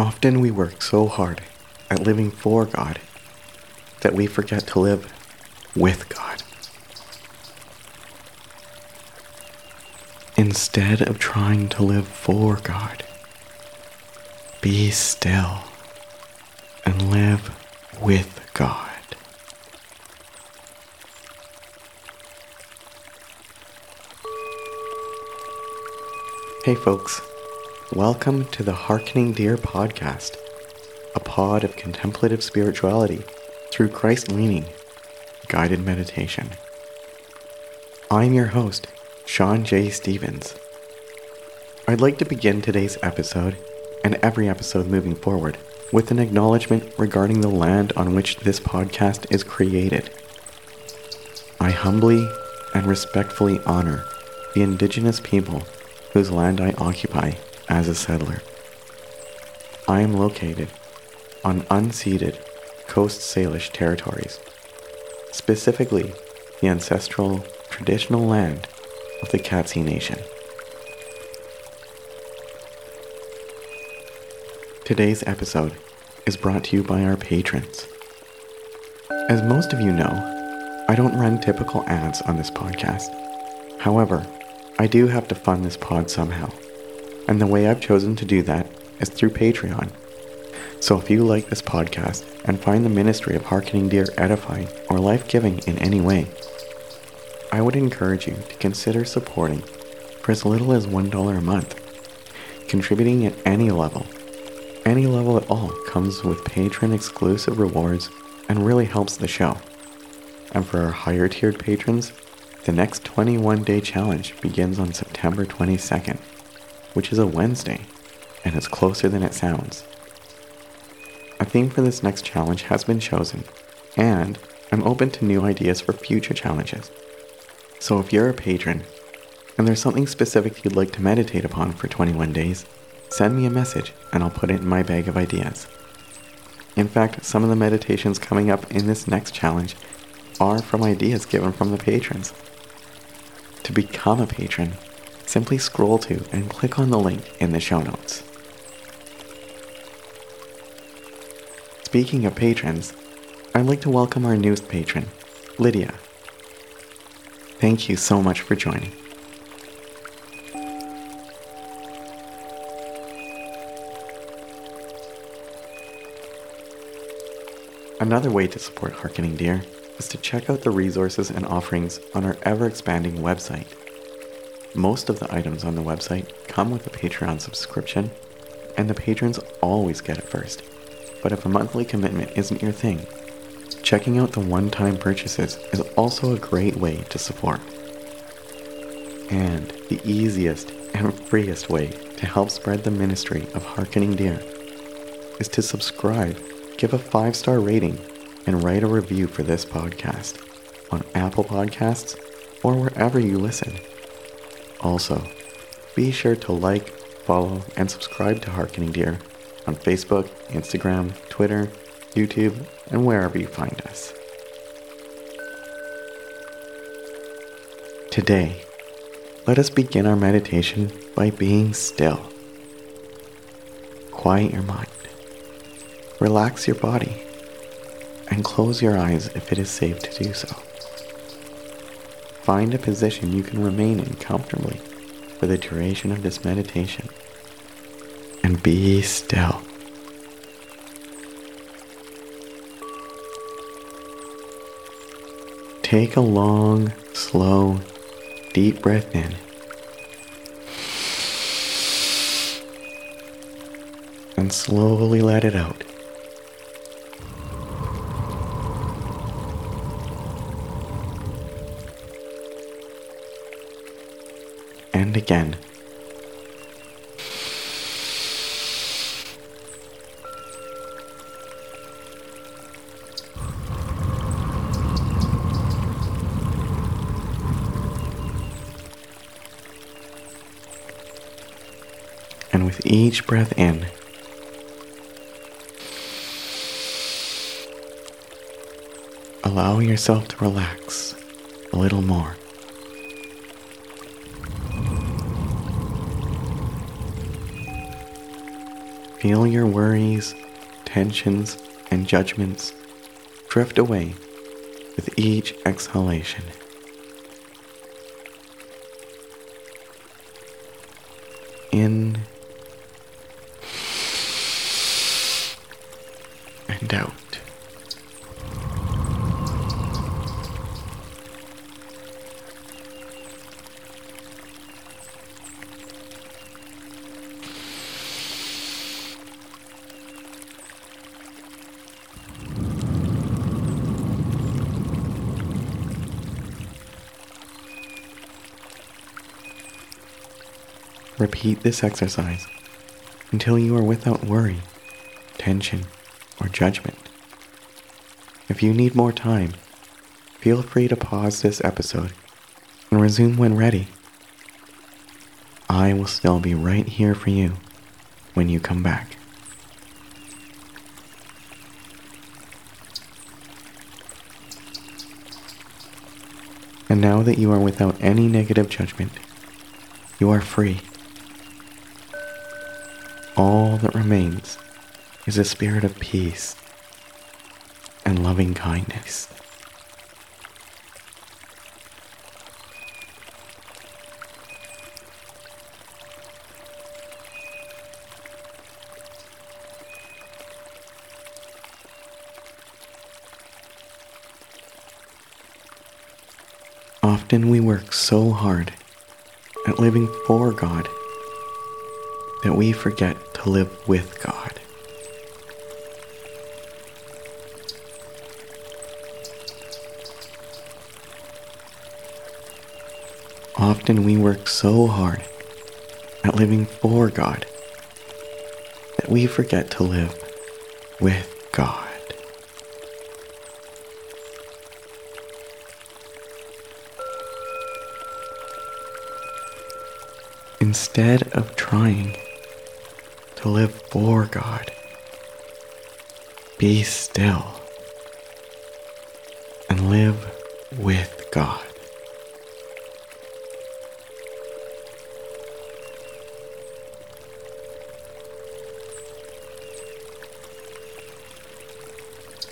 Often we work so hard at living for God that we forget to live with God. Instead of trying to live for God, be still and live with God. Hey, folks. Welcome to the Harkening Deer podcast, a pod of contemplative spirituality through Christ leaning, guided meditation. I'm your host, Sean J. Stevens. I'd like to begin today's episode and every episode moving forward with an acknowledgement regarding the land on which this podcast is created. I humbly and respectfully honor the indigenous people whose land I occupy as a settler. I am located on unceded Coast Salish territories, specifically the ancestral traditional land of the Katzie Nation. Today's episode is brought to you by our patrons. As most of you know, I don't run typical ads on this podcast. However, I do have to fund this pod somehow, and the way I've chosen to do that is through Patreon. So if you like this podcast and find the ministry of Harkening Deer edifying or life giving in any way, I would encourage you to consider supporting for as little as $1 a month. Contributing at any level, any level at all, comes with patron exclusive rewards and really helps the show. And for our higher tiered patrons, the next 21 day challenge begins on September 22nd, which is a Wednesday and is closer than it sounds. A theme for this next challenge has been chosen, and I'm open to new ideas for future challenges. So if you're a patron and there's something specific you'd like to meditate upon for 21 days, send me a message and I'll put it in my bag of ideas. In fact, some of the meditations coming up in this next challenge are from ideas given from the patrons. To become a patron, simply scroll to and click on the link in the show notes. Speaking of patrons, I'd like to welcome our newest patron, Lydia. Thank you so much for joining. Another way to support Harkening Deer is to check out the resources and offerings on our ever expanding website. Most of the items on the website come with a Patreon subscription, and the patrons always get it first. But if a monthly commitment isn't your thing, checking out the one time purchases is also a great way to support. And the easiest and freest way to help spread the ministry of Harkening Deer is to subscribe, give a five star rating, and write a review for this podcast on Apple Podcasts or wherever you listen. Also, be sure to like, follow, and subscribe to Harkening Deer on Facebook, Instagram, Twitter, YouTube, and wherever you find us. Today, let us begin our meditation by being still. Quiet your mind. Relax your body and close your eyes if it is safe to do so. Find a position you can remain in comfortably for the duration of this meditation and be still. Take a long, slow, deep breath in. And slowly let it out. And again. And with each breath in, allow yourself to relax a little more. Feel your worries, tensions, and judgments drift away with each exhalation. Repeat this exercise until you are without worry, tension, or judgment. If you need more time, feel free to pause this episode and resume when ready. I will still be right here for you when you come back. And now that you are without any negative judgment, you are free all that remains is a spirit of peace and loving kindness. Often we work so hard at living for God that we forget to live with God. Often we work so hard at living for God that we forget to live with God. Instead of trying to live for God. Be still and live with God.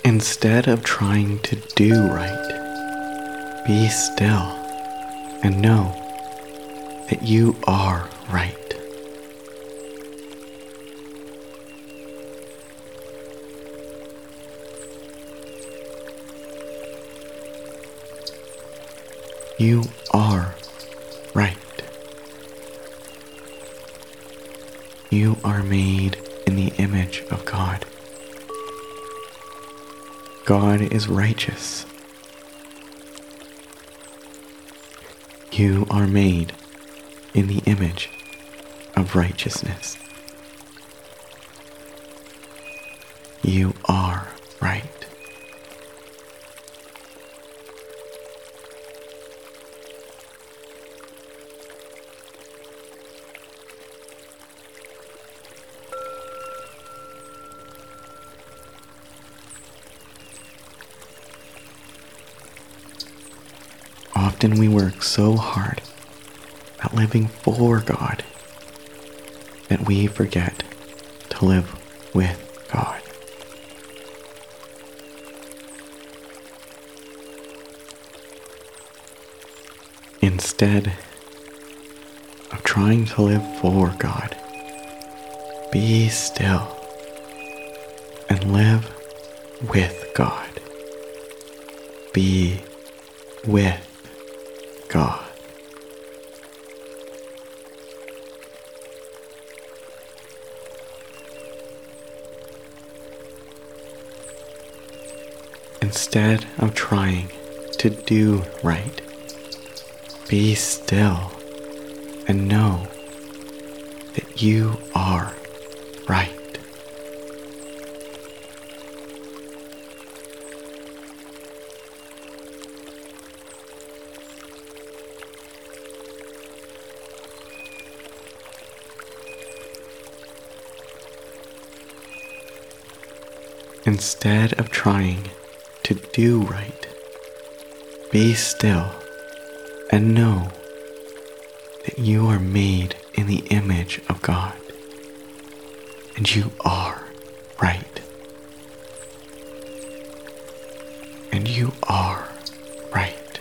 Instead of trying to do right, be still and know that you are right. You are right. You are made in the image of God. God is righteous. You are made in the image of righteousness. You are right. Often we work so hard at living for God that we forget to live with God. Instead of trying to live for God, be still and live with God. Be with God. Instead of trying to do right, be still and know that you are right. Instead of trying to do right, be still and know that you are made in the image of God And you are right. And you are right.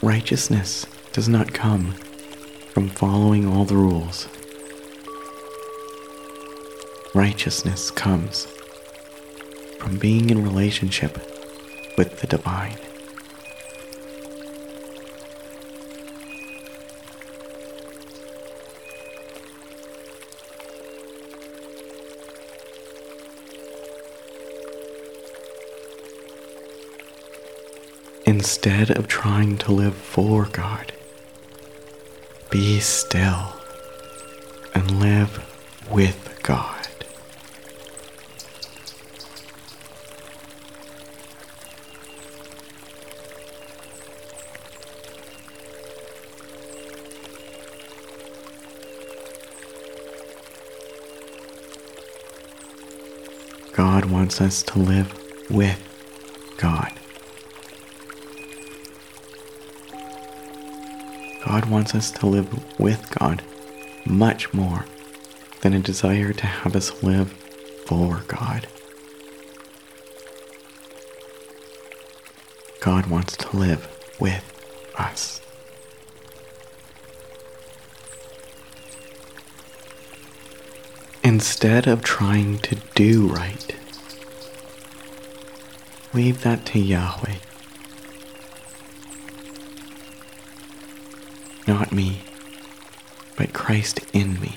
Righteousness does not come from following all the rules. Righteousness comes from being in relationship with the divine. Instead of trying to live for God, be still and live with God. God wants us to live with God. God wants us to live with God much more than a desire to have us live for God. God wants to live with us. Instead of trying to do right, leave that to Yahweh. Not me, but Christ in me.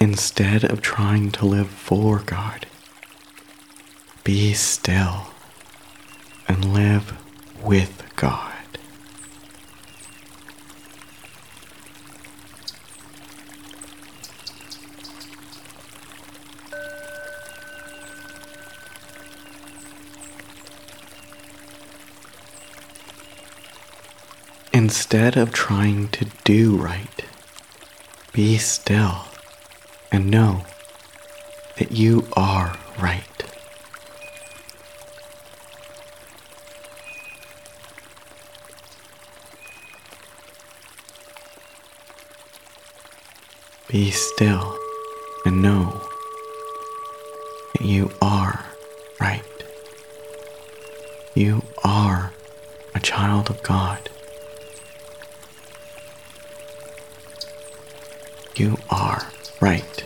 Instead of trying to live for God, be still and live God. Instead of trying to do right, be still and know that you are right. Be still and know that you are right. You are a child of God. You are right.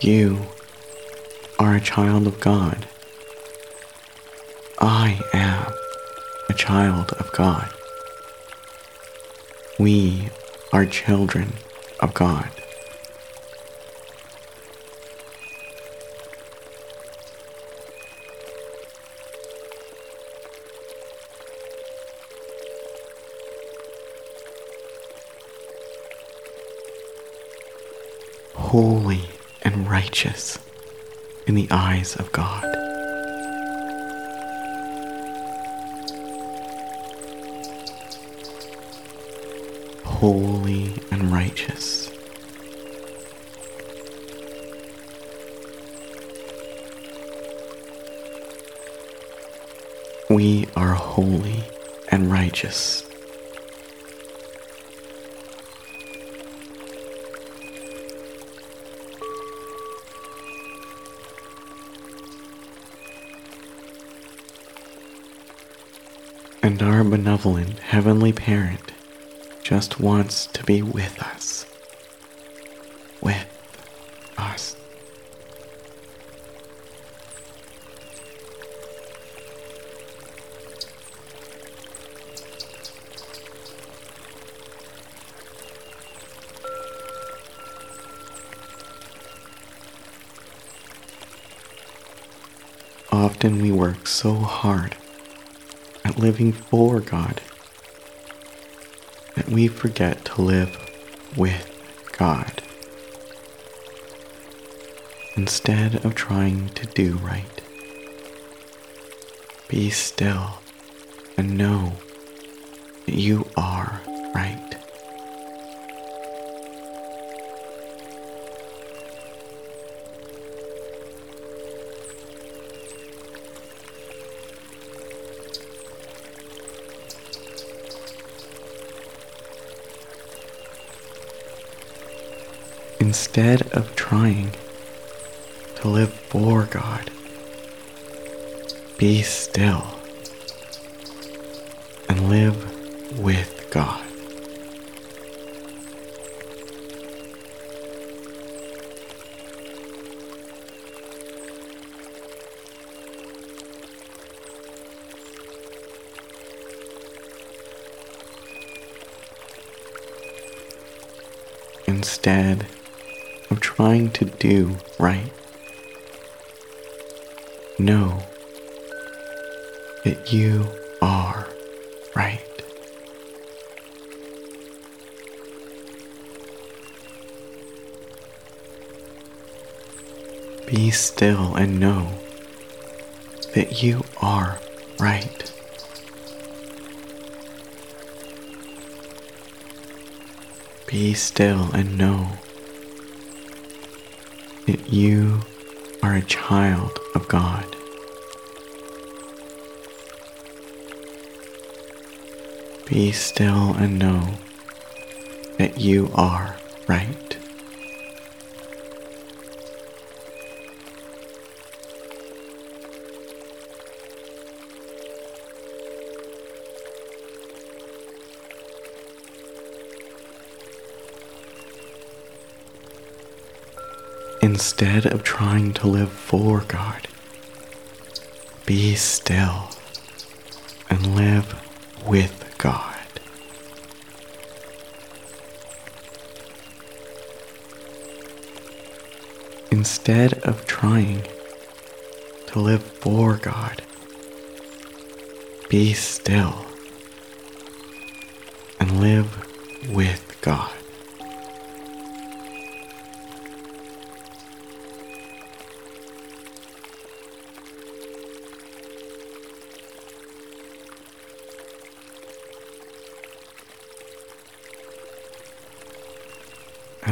You are a child of God. Child of God. We are children of God. Holy and righteous in the eyes of God. Holy and righteous. We are holy and righteous and our benevolent Heavenly Parent just wants to be with us. With us. Often we work so hard at living for God we forget to live with God. instead of trying to do right. Be still and know that you are right. Instead of trying to live for God, be still and live with God. Instead of trying to do right, know that you are right. Be still and know that you are right. Be still and know that you are a child of God. Be still and know that you are right. Instead of trying to live for God, be still and live with God. Instead of trying to live for God, be still and live with God.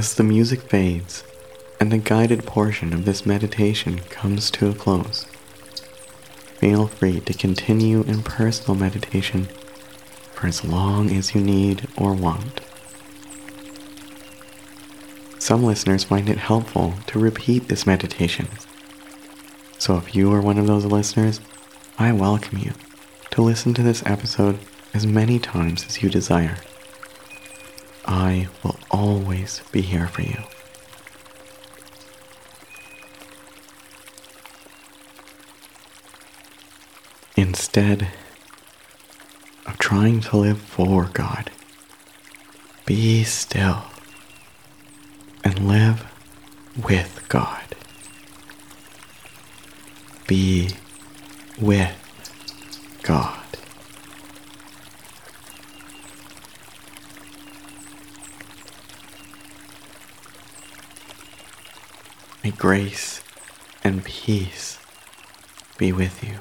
As the music fades and the guided portion of this meditation comes to a close, feel free to continue in personal meditation for as long as you need or want. Some listeners find it helpful to repeat this meditation. So if you are one of those listeners, I welcome you to listen to this episode as many times as you desire. I will always be here for you. Instead of trying to live for God, be still and live with God. Be with God. Grace and peace be with you.